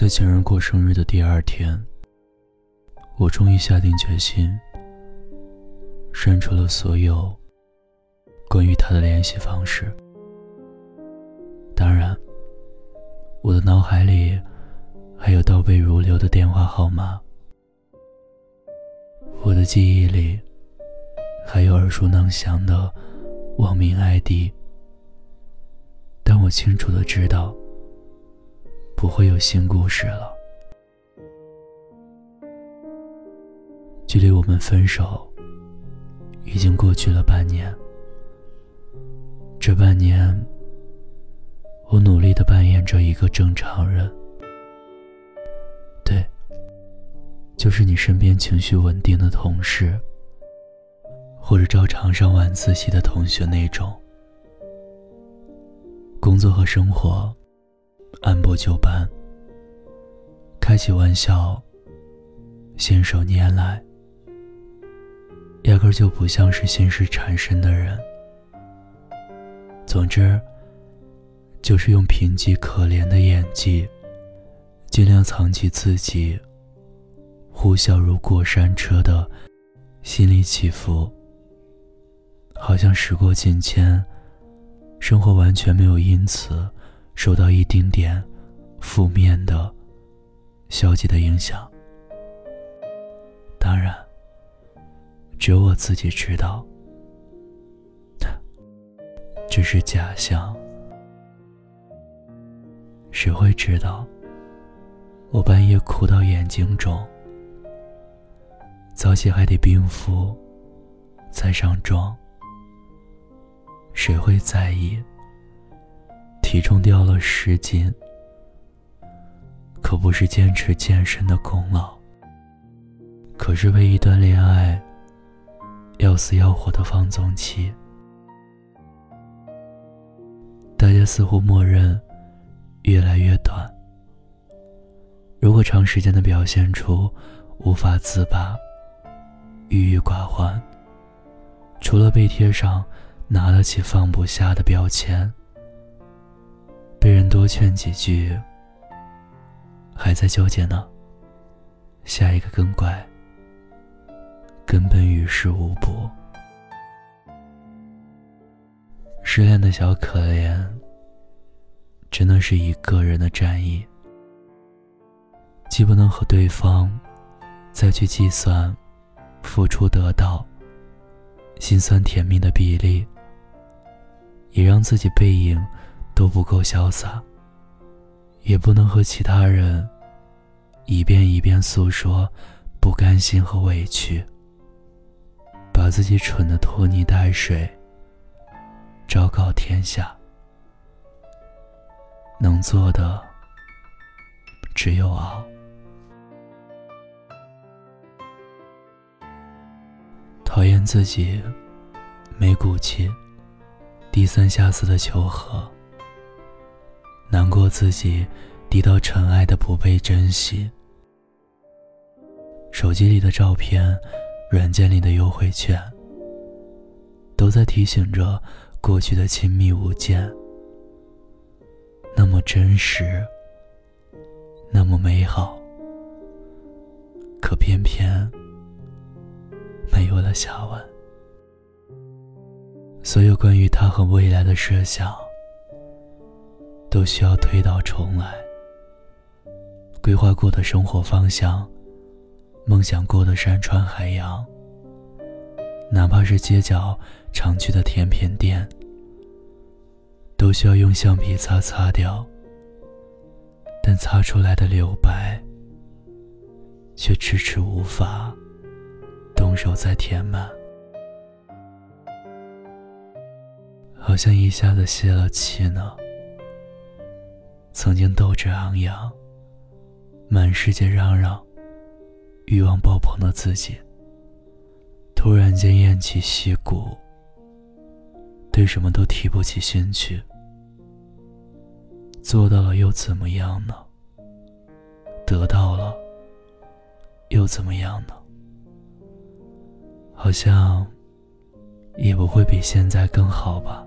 在情人过生日的第二天，我终于下定决心，删除了所有关于他的联系方式。当然，我的脑海里还有倒背如流的电话号码，我的记忆里还有耳熟能详的网名 ID，但我清楚的知道。不会有新故事了。距离我们分手已经过去了半年，这半年，我努力的扮演着一个正常人，对，就是你身边情绪稳定的同事，或者照常上晚自习的同学那种，工作和生活。按部就班，开起玩笑，信手拈来，压根就不像是心事缠身的人。总之，就是用贫瘠可怜的演技，尽量藏起自己呼啸如过山车的心理起伏，好像时过境迁，生活完全没有因此。受到一丁点负面的、消极的影响，当然，只有我自己知道，这是假象。谁会知道，我半夜哭到眼睛肿，早起还得冰敷，再上妆？谁会在意？体重掉了十斤，可不是坚持健身的功劳，可是为一段恋爱要死要活的放纵期。大家似乎默认越来越短。如果长时间的表现出无法自拔、郁郁寡欢，除了被贴上拿得起放不下的标签。被人多劝几句，还在纠结呢。下一个更怪，根本于事无补。失恋的小可怜，真的是一个人的战役，既不能和对方再去计算付出得到、心酸甜蜜的比例，也让自己背影。都不够潇洒，也不能和其他人一遍一遍诉说不甘心和委屈，把自己蠢的拖泥带水，昭告天下。能做的只有熬。讨厌自己没骨气，低三下四的求和。难过自己低到尘埃的不被珍惜，手机里的照片，软件里的优惠券，都在提醒着过去的亲密无间，那么真实，那么美好，可偏偏没有了下文。所有关于他和未来的设想。都需要推倒重来。规划过的生活方向，梦想过的山川海洋，哪怕是街角常去的甜品店，都需要用橡皮擦擦掉。但擦出来的留白，却迟迟无法动手再填满，好像一下子泄了气呢。曾经斗志昂扬、满世界嚷嚷、欲望爆棚的自己，突然间偃旗息鼓，对什么都提不起兴趣。做到了又怎么样呢？得到了又怎么样呢？好像也不会比现在更好吧。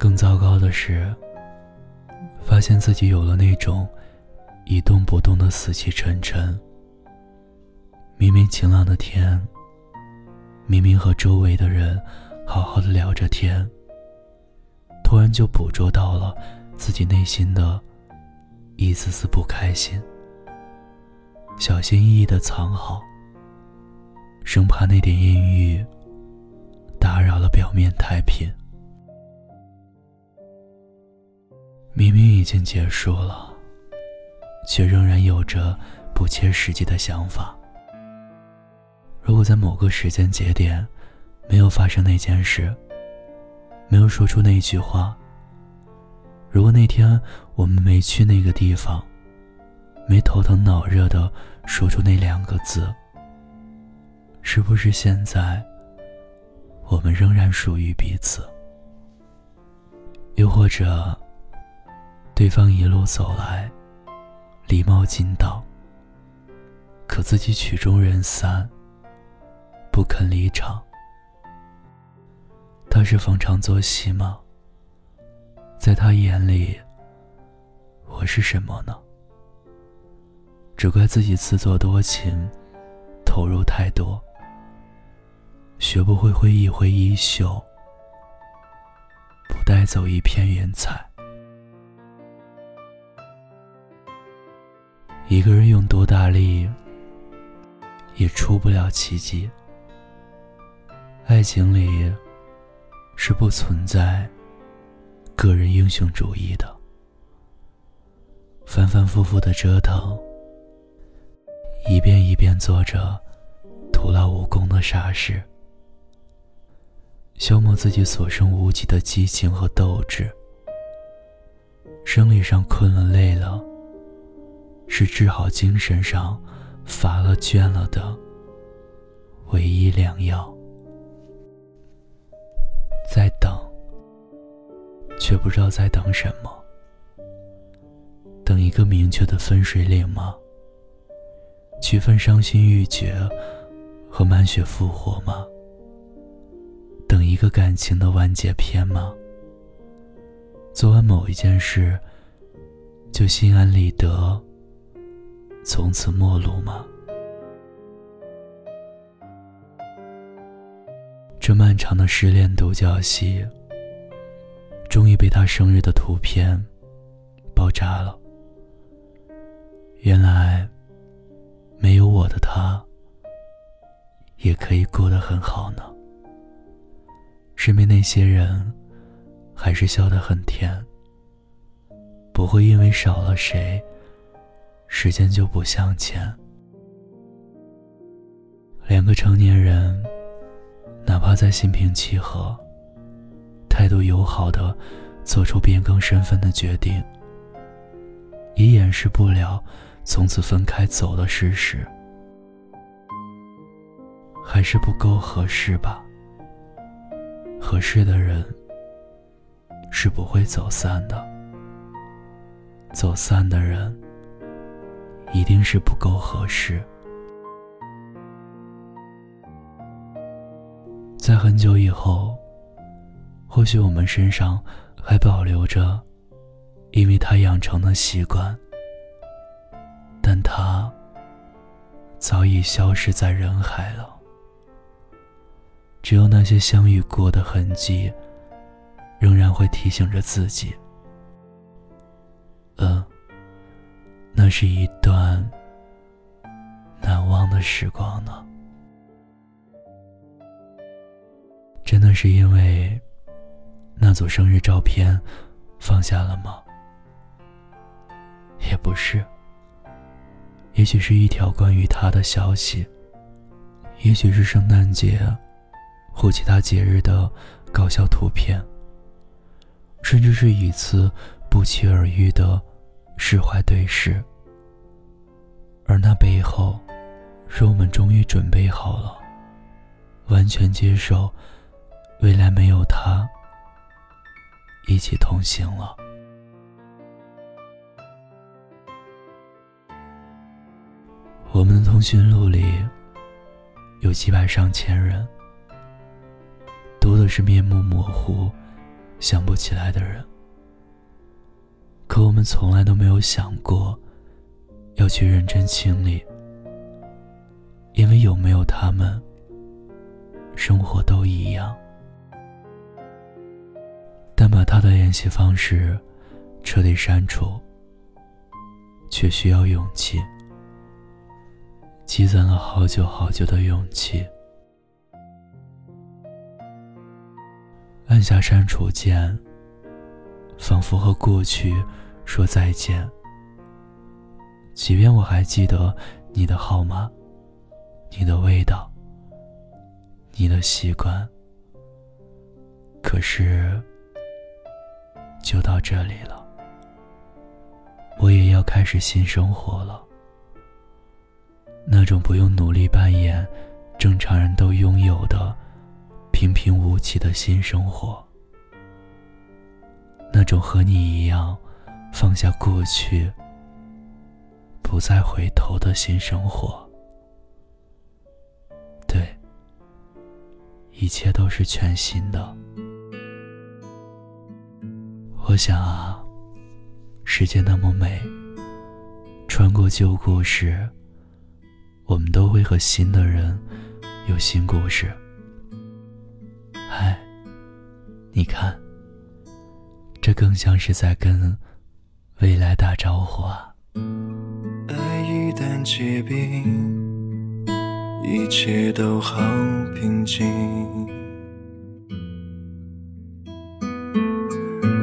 更糟糕的是，发现自己有了那种一动不动的死气沉沉。明明晴朗的天，明明和周围的人好好的聊着天，突然就捕捉到了自己内心的一丝丝不开心，小心翼翼的藏好，生怕那点阴郁打扰了表面太平。明明已经结束了，却仍然有着不切实际的想法。如果在某个时间节点，没有发生那件事，没有说出那句话，如果那天我们没去那个地方，没头疼脑热的说出那两个字，是不是现在我们仍然属于彼此？又或者？对方一路走来，礼貌尽到。可自己曲终人散，不肯离场。他是逢场作戏吗？在他眼里，我是什么呢？只怪自己自作多情，投入太多，学不会挥一挥衣袖，不带走一片云彩。一个人用多大力，也出不了奇迹。爱情里是不存在个人英雄主义的，反反复复的折腾，一遍一遍做着徒劳无功的傻事，消磨自己所剩无几的激情和斗志。生理上困了累了。是治好精神上乏了倦了的唯一良药。在等，却不知道在等什么。等一个明确的分水岭吗？区分伤心欲绝和满血复活吗？等一个感情的完结篇吗？做完某一件事，就心安理得。从此陌路吗？这漫长的失恋独角戏，终于被他生日的图片爆炸了。原来，没有我的他，也可以过得很好呢。身边那些人，还是笑得很甜，不会因为少了谁。时间就不向前。两个成年人，哪怕再心平气和、态度友好的做出变更身份的决定，也掩饰不了从此分开走的事实。还是不够合适吧？合适的人是不会走散的，走散的人。一定是不够合适。在很久以后，或许我们身上还保留着因为他养成的习惯，但他早已消失在人海了。只有那些相遇过的痕迹，仍然会提醒着自己。嗯。是一段难忘的时光呢。真的是因为那组生日照片放下了吗？也不是。也许是一条关于他的消息，也许是圣诞节或其他节日的搞笑图片，甚至是一次不期而遇的。释怀对视，而那背后，是我们终于准备好了，完全接受未来没有他一起同行了。我们的通讯录里有几百上千人，多的是面目模糊、想不起来的人。可我们从来都没有想过要去认真清理，因为有没有他们，生活都一样。但把他的联系方式彻底删除，却需要勇气，积攒了好久好久的勇气。按下删除键，仿佛和过去说再见。即便我还记得你的号码、你的味道、你的习惯，可是就到这里了。我也要开始新生活了，那种不用努力扮演正常人都拥有的。平平无奇的新生活，那种和你一样放下过去、不再回头的新生活，对，一切都是全新的。我想啊，世界那么美，穿过旧故事，我们都会和新的人有新故事。嗨，你看，这更像是在跟未来打招呼啊。一旦结冰，一切都好平静。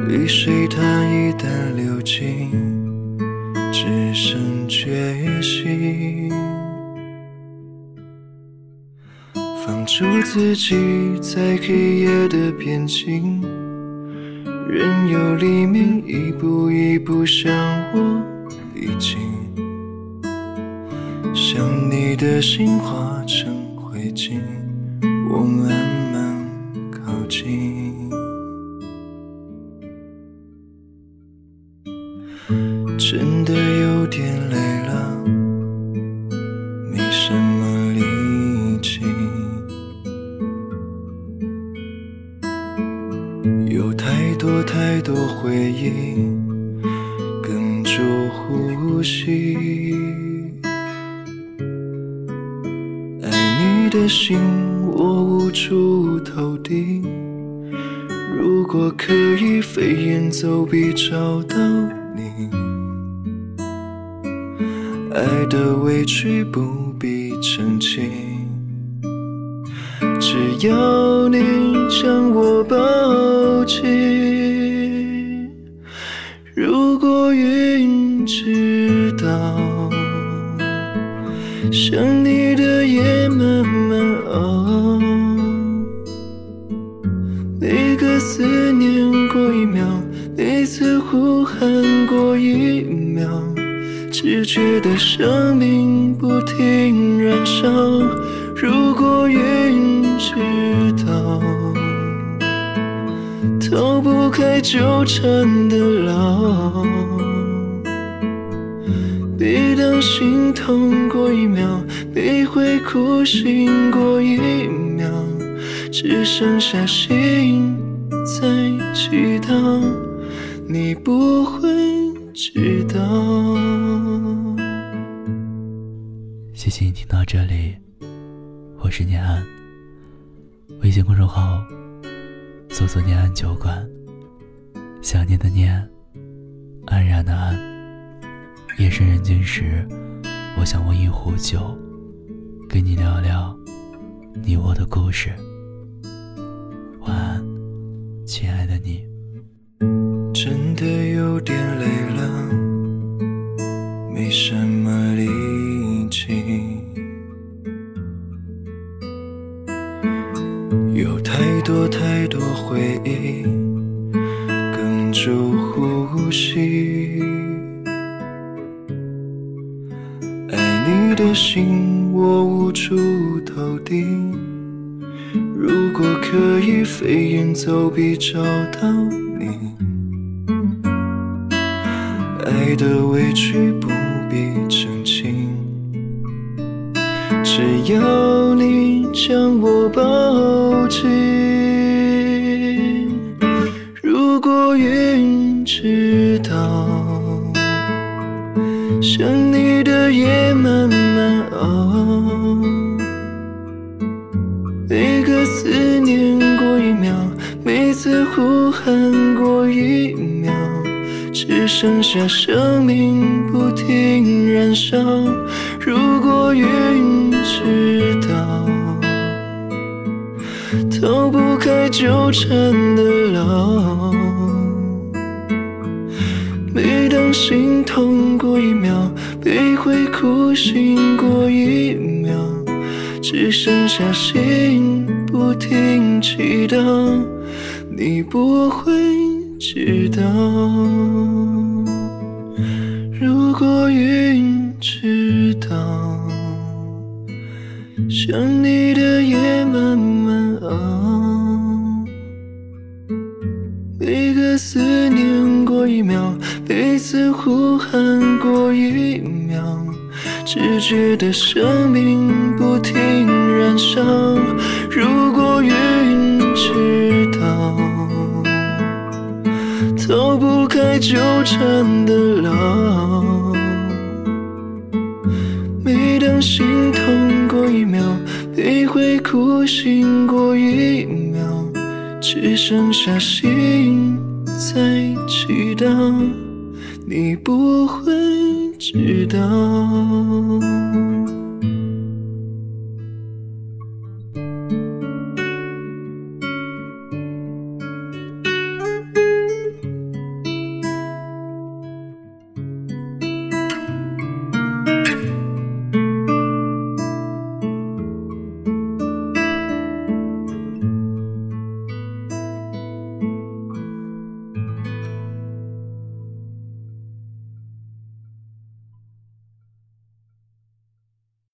泪水它一旦流尽，只剩决心。放逐自己在黑夜的边境，任由黎明一步一步向我逼近，将你的心化成灰烬，我慢慢靠近，真的有点爱的委屈不必澄清。只要你将我抱紧，如果云知道，想你的夜慢慢熬，每个思念过一秒，每次呼喊过一秒，只觉得生命不停燃烧。如果云知道，逃不开纠缠的牢。每当心痛过一秒，别会哭醒过一秒，只剩下心在祈祷，你不会知道。谢谢你听到这里。我是念安，微信公众号搜索“念安酒馆”，想念的念，安然的安。夜深人静时，我想温一壶酒，跟你聊聊你我的故事。太多太多回忆哽住呼吸，爱你的心我无处投递。如果可以飞檐走壁找到你，爱的委屈不必澄清。只要将我抱紧，如果云知道，想你的夜慢慢熬，每个思念过一秒，每次呼喊过一秒，只剩下生命不停燃烧。如果云知逃不开纠缠的牢。每当心痛过一秒，悲会哭醒过一秒，只剩下心不停祈祷，你不会知道。如果云知道，想你的夜慢慢思念过一秒，彼此呼喊过一秒，只觉得生命不停燃烧。如果云知道，逃不开纠缠的牢。每当心痛过一秒，悲会哭醒过一秒，只剩下心在祈祷，你不会知道。